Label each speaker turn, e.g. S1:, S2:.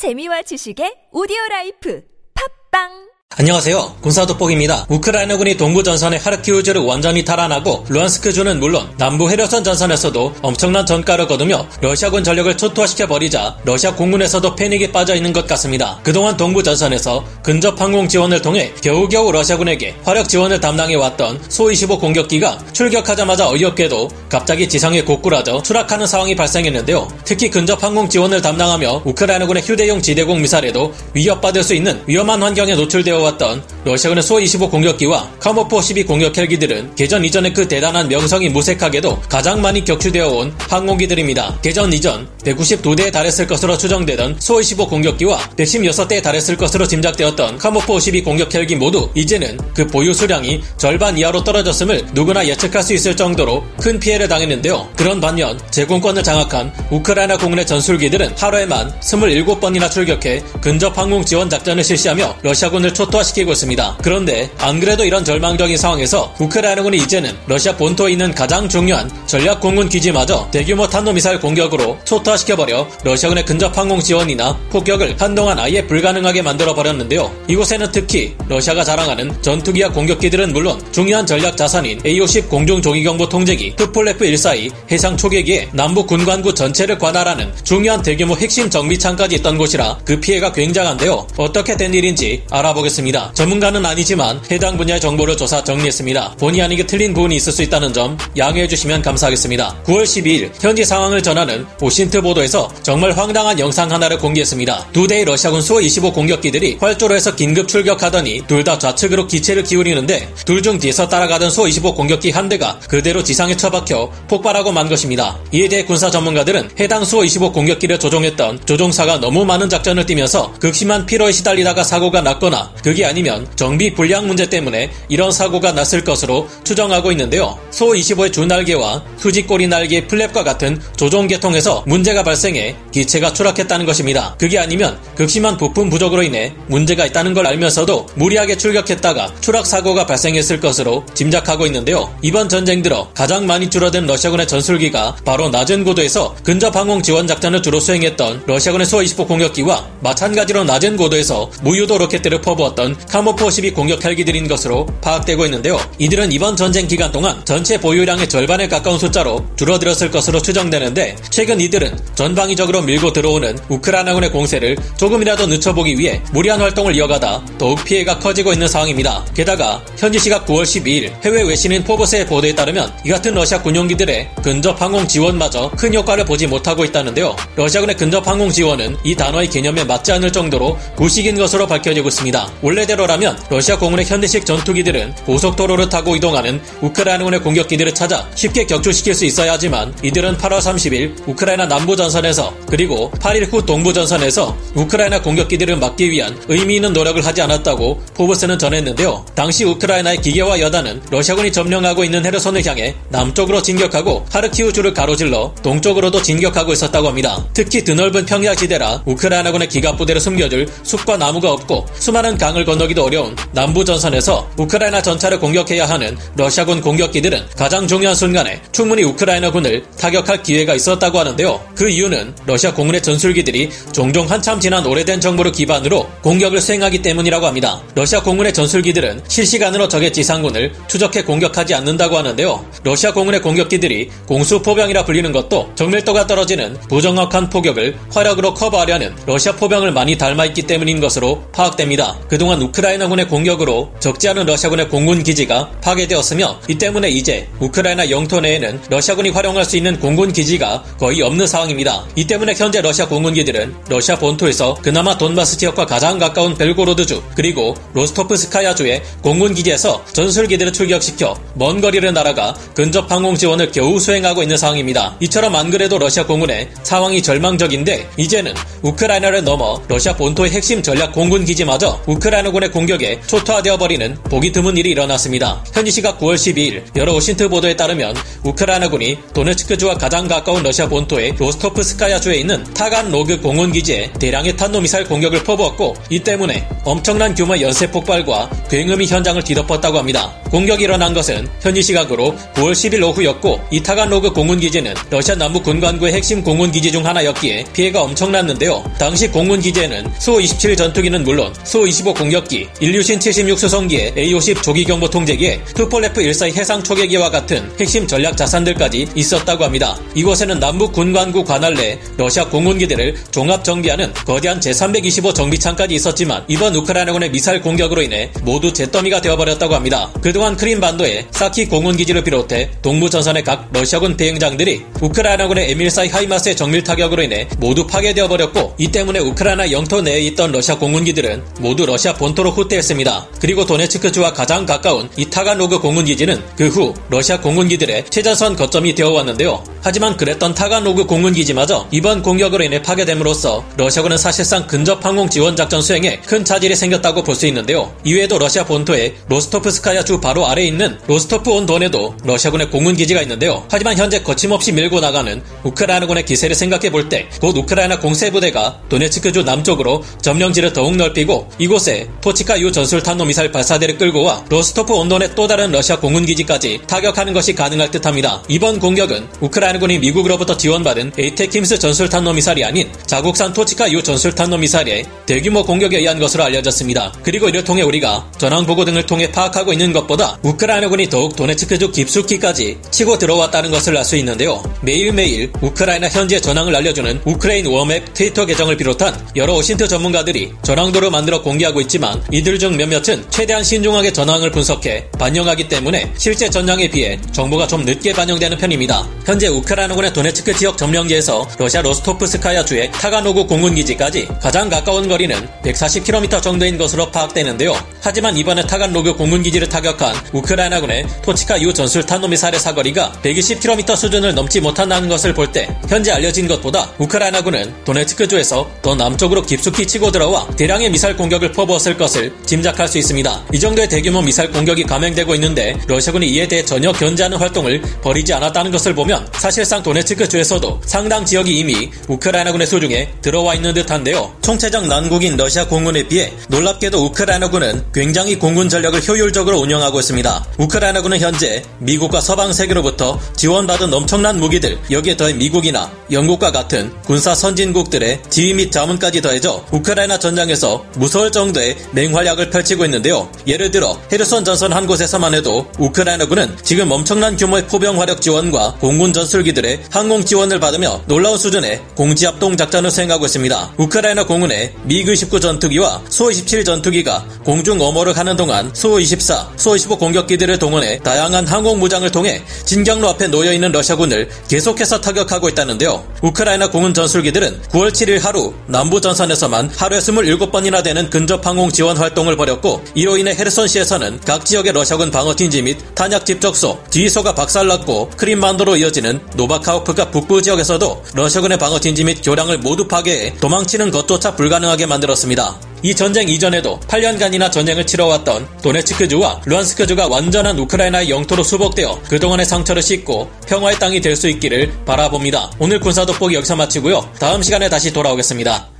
S1: 재미와 지식의 오디오 라이프. 팟빵
S2: 안녕하세요. 군사돋보기입니다. 우크라이나군이 동부 전선의 하르키우주를 완전히 탈환하고 루한스크주는 물론 남부 헤르손 전선에서도 엄청난 전과를 거두며 러시아군 전력을 초토화시켜 버리자 러시아 공군에서도 패닉에 빠져 있는 것 같습니다. 그동안 동부 전선에서 근접 항공 지원을 통해 겨우겨우 러시아군에게 화력 지원을 담당해 왔던 소25 공격기가 출격하자마자 어이없게도 갑자기 지상에 고꾸라져 추락하는 상황이 발생했는데요. 특히 근접 항공 지원을 담당하며 우크라이나군의 휴대용 지대공 미사일에도 위협받을 수 있는 위험한 환경에 노출되어 왔던 러시아군의 소-25 공격기와 카모프 12 공격 헬기들은 개전 이전의 그 대단한 명성이 무색하게도 가장 많이 격추되어 온 항공기들입니다. 개전 이전 192대에 달했을 것으로 추정되던 소-25 공격기와 116대에 달했을 것으로 짐작되었던 카모포 12 공격 헬기 모두 이제는 그 보유 수량이 절반 이하로 떨어졌음을 누구나 예측할 수 있을 정도로 큰 피해를 당했는데요. 그런 반면 제공권을 장악한 우크라이나 공군의 전술기들은 하루에만 27번이나 출격해 근접 항공 지원 작전을 실시하며 러시아군을 초 초토화시키고 있습니다. 그런데 안 그래도 이런 절망적인 상황에서 우크라이나군이 이제는 러시아 본토에 있는 가장 중요한 전략 공군 기지마저 대규모 탄도미사일 공격으로 초토화시켜버려 러시아군의 근접 항공 지원이나 폭격을 한동안 아예 불가능하게 만들어 버렸는데요. 이곳에는 특히 러시아가 자랑하는 전투기와 공격기들은 물론 중요한 전략 자산인 A-50 공중 조기경보 통제기 투폴레프 142 해상 초계기에 남부 군관구 전체를 관할하는 중요한 대규모 핵심 정비창까지 있던 곳이라 그 피해가 굉장한데요. 어떻게 된 일인지 알아보겠습니다. 있습니다. 전문가는 아니지만 해당 분야의 정보를 조사 정리했습니다. 본의 아니게 틀린 부분이 있을 수 있다는 점 양해해 주시면 감사하겠습니다. 9월 12일 현지 상황을 전하는 OSINT 보도에서 정말 황당한 영상 하나를 공개했습니다. 두 대의 러시아군 수-25 공격기들이 활주로 에서 긴급 출격하더니 둘 다 좌측으로 기체를 기울이는데 둘 중 뒤에서 따라가던 수-25 공격기 한 대가 그대로 지상에 처박혀 폭발하고 만 것입니다. 이에 대해 군사 전문가들은 해당 수-25 공격기를 조종했던 조종사가 너무 많은 작전을 뛰면서 극심한 피로에 시달리다가 사고가 났거나 그게 아니면 정비 불량 문제 때문에 이런 사고가 났을 것으로 추정하고 있는데요. 소 25의 주날개와 수직꼬리 날개의 플랩과 같은 조종 계통에서 문제가 발생해 기체가 추락했다는 것입니다. 그게 아니면 극심한 부품 부족으로 인해 문제가 있다는 걸 알면서도 무리하게 출격했다가 추락 사고가 발생했을 것으로 짐작하고 있는데요. 이번 전쟁 들어 가장 많이 줄어든 러시아군의 전술기가 바로 낮은 고도에서 근접 항공 지원 작전을 주로 수행했던 러시아군의 소-25 공격기와 마찬가지로 낮은 고도에서 무유도 로켓들을 퍼부어 있었던 카모프 12 공격 헬기들인 것으로 파악되고 있는데요. 이들은 이번 전쟁 기간 동안 전체 보유량의 절반에 가까운 숫자로 줄어들었을 것으로 추정되는데 최근 이들은 전방위적으로 밀고 들어오는 우크라이나군의 공세를 조금이라도 늦춰보기 위해 무리한 활동을 이어가다 더욱 피해가 커지고 있는 상황입니다. 게다가 현지 시각 9월 12일 해외 외신인 포버스의 보도에 따르면 이 같은 러시아 군용기들의 근접 항공 지원마저 큰 효과를 보지 못하고 있다는데요. 러시아군의 근접 항공 지원은 이 단어의 개념에 맞지 않을 정도로 구식인 것으로 밝혀지고 있습니다. 원래대로라면 러시아 공군의 현대식 전투기들은 고속도로를 타고 이동하는 우크라이나군의 공격기들을 찾아 쉽게 격추시킬 수 있어야 하지만 이들은 8월 30일 우크라이나 남부 전선에서 그리고 8일 후 동부 전선에서 우크라이나 공격기들을 막기 위한 의미 있는 노력을 하지 않았다고 포브스는 전했는데요. 당시 우크라이나의 기계와 여단은 러시아군이 점령하고 있는 헤르손을 향해 남쪽으로 진격하고 하르키우주를 가로질러 동쪽으로도 진격하고 있었다고 합니다. 특히 드넓은 평야 지대라 우크라이나군의 기갑 부대를 숨겨줄 숲과 나무가 없고 수많은 강 강을 건너기도 어려운 남부 전선에서 우크라이나 전차를 공격해야 하는 러시아군 공격기들은 가장 중요한 순간에 충분히 우크라이나군을 타격할 기회가 있었다고 하는데요. 그 이유는 러시아 공군의 전술기들이 종종 한참 지난 오래된 정보를 기반으로 공격을 수행하기 때문이라고 합니다. 러시아 공군의 전술기들은 실시간으로 적의 지상군을 추적해 공격하지 않는다고 하는데요. 러시아 공군의 공격기들이 공수포병이라 불리는 것도 정밀도가 떨어지는 부정확한 포격을 화력으로 커버하려는 러시아 포병을 많이 닮아있기 때문인 것으로 파악됩니다. 그 그동안 우크라이나군의 공격으로 적지 않은 러시아군의 공군 기지가 파괴되었으며 이 때문에 이제 우크라이나 영토 내에는 러시아군이 활용할 수 있는 공군 기지가 거의 없는 상황입니다. 이 때문에 현재 러시아 공군기들은 러시아 본토에서 그나마 돈바스 지역과 가장 가까운 벨고로드주 그리고 로스토프스카야주의 공군 기지에서 전술기들을 출격시켜 먼 거리를 날아가 근접 항공 지원을 겨우 수행하고 있는 상황입니다. 이처럼 안 그래도 러시아 공군의 상황이 절망적인데 이제는 우크라이나를 넘어 러시아 본토의 핵심 전략 공군 기지마저 우크라이나 우크라이나군의 공격에 초토화되어 버리는 보기 드문 일이 일어났습니다. 현지 시각 9월 12일 여러 OSINT 보도에 따르면 우크라이나군이 도네츠크주와 가장 가까운 러시아 본토의 로스토프스카야주에 있는 타간 로그 공군 기지에 대량의 탄도미사일 공격을 퍼부었고 이 때문에 엄청난 규모의 연쇄 폭발과 굉음이 현장을 뒤덮었다고 합니다. 공격이 일어난 것은 현지 시각으로 9월 10일 오후였고 이 타간 로그 공군 기지는 러시아 남부 군관구의 핵심 공군 기지 중 하나였기에 피해가 엄청났는데요. 당시 공군 기지에는 수-27 전투기는 물론 수-25 공격기, 일류신 76 수송기의 A-50 조기 경보 통제기에 투폴레프 14 해상 초계기와 같은 핵심 전략 자산들까지 있었다고 합니다. 이곳에는 남부 군관구 관할 내 러시아 공군기들을 종합 정비하는 거대한 제325 정비창까지 있었지만 이번 우크라이나군의 미사일 공격으로 인해 모두 잿더미가 되어버렸다고 합니다. 그동안 크림반도의 사키 공군기지를 비롯해 동부 전선의 각 러시아군 비행장들이 우크라이나군의 M142 HIMARS의 정밀 타격으로 인해 모두 파괴되어 버렸고 이 때문에 우크라이나 영토 내에 있던 러시아 공군기들은 모두 러시아 본토로 후퇴했습니다. 그리고 도네츠크주와 가장 가까운 이 타간로그 공군기지는 그 후 러시아 공군기들의 최전선 거점이 되어 왔는데요. 하지만 그랬던 타간로그 공군기지마저 이번 공격으로 인해 파괴됨으로써 러시아군은 사실상 근접 항공 지원 작전 수행에 큰 차질이 생겼다고 볼 수 있는데요. 이외에도 러시아 본토의 로스토프스카야 주 바로 아래에 있는 로스토프 온 돈에도 러시아군의 공군기지가 있는데요. 하지만 현재 거침없이 밀고 나가는 우크라이나군의 기세를 생각해 볼 때 곧 우크라이나 공세부대가 도네츠크주 남쪽으로 점령지를 더욱 넓히고 이곳에 토치카 유 전술 탄도 미사일 발사대를 끌고 와 로스토프 온돈의 또 다른 러시아 공군기지까지 타격하는 것이 가능할 듯합니다. 이번 공격은 우크라이나군이 미국으로부터 지원받은 ATACMS 전술 탄도 미사일이 아닌 자국산 토치카 유 전술 탄도 미사일의 대규모 공격에 의한 것으로 알려졌습니다. 그리고 이를 통해 우리가 전황 보고 등을 통해 파악하고 있는 것보다 우크라이나군이 더욱 도네츠크주 깊숙이까지 치고 들어왔다는 것을 알 수 있는데요. 매일매일 우크라이나 현지의 전황을 알려주는 Ukraine War Map 트위터 계정을 비롯한 여러 OSINT 전문가들이 전황도를 만들어 공개하고 있지만 이들 중 몇몇은 최대한 신중하게 전황을 분석해 반영하기 때문에 실제 전장에 비해 정보가 좀 늦게 반영되는 편입니다. 현재 우크라이나군의 도네츠크 지역 점령지에서 러시아 로스토프스카야 주의 타간로그 공군기지까지 가장 가까운 거리는 140km 정도인 것으로 파악되는데요. 하지만 이번에 타간로그 공군기지를 타격한 우크라이나군의 토치카 유 전술 탄도미사일의 사거리가 120km 수준을 넘지 못한다는 것을 볼 때 현재 알려진 것보다 우크라이나군은 도네츠크주에서 더 남쪽으로 깊숙이 치고 들어와 대량의 미사일 공격을 퍼부 었을 것을 짐작할 수 있습니다. 이 정도의 대규모 미사일 공격이 감행되고 있는데 러시아군이 이에 대해 전혀 견제하는 활동을 벌이지 않았다는 것을 보면 사실상 도네츠크 주에서도 상당 지역이 이미 우크라이나군의 소중에 들어와 있는 듯한데요. 총체적 난국인 러시아 공군에 비해 놀랍게도 우크라이나군은 굉장히 공군 전력을 효율적으로 운영하고 있습니다. 우크라이나군은 현재 미국과 서방 세계로부터 지원받은 엄청난 무기들 여기에 더해 미국이나 영국과 같은 군사 선진국들의 지휘 및 자문까지 더해져 우크라이나 전장에서 무서울 정도 의 맹활약을 펼치고 있는데요. 예를 들어 헤르손 전선 한 곳에서만 해도 우크라이나군은 지금 엄청난 규모의 포병 화력 지원과 공군 전술기들의 항공 지원을 받으며 놀라운 수준의 공지합동 작전을 수행하고 있습니다. 우크라이나 공군의 미그 19 전투기와 수-27 전투기가 공중 어모를 하는 동안 수-24, 수-25 공격기들을 동원해 다양한 항공 무장을 통해 진격로 앞에 놓여 있는 러시아군을 계속해서 타격하고 있다는데요. 우크라이나 공군 전술기들은 9월 7일 하루 남부 전선에서만 하루에 27번이나 되는 근접 항공 지원 활동을 벌였고 이로 인해 헤르손시에서는 각 지역의 러시아군 방어진지 및 탄약 집적소, 지휘소가 박살났고 크림반도로 이어지는 노바카호우카 북부 지역에서도 러시아군의 방어진지 및 교량을 모두 파괴해 도망치는 것조차 불가능하게 만들었습니다. 이 전쟁 이전에도 8년간이나 전쟁을 치러왔던 도네츠크주와 루한스크주가 완전한 우크라이나의 영토로 수복되어 그동안의 상처를 씻고 평화의 땅이 될 수 있기를 바라봅니다. 오늘 군사 돋보기 여기서 마치고요. 다음 시간에 다시 돌아오겠습니다.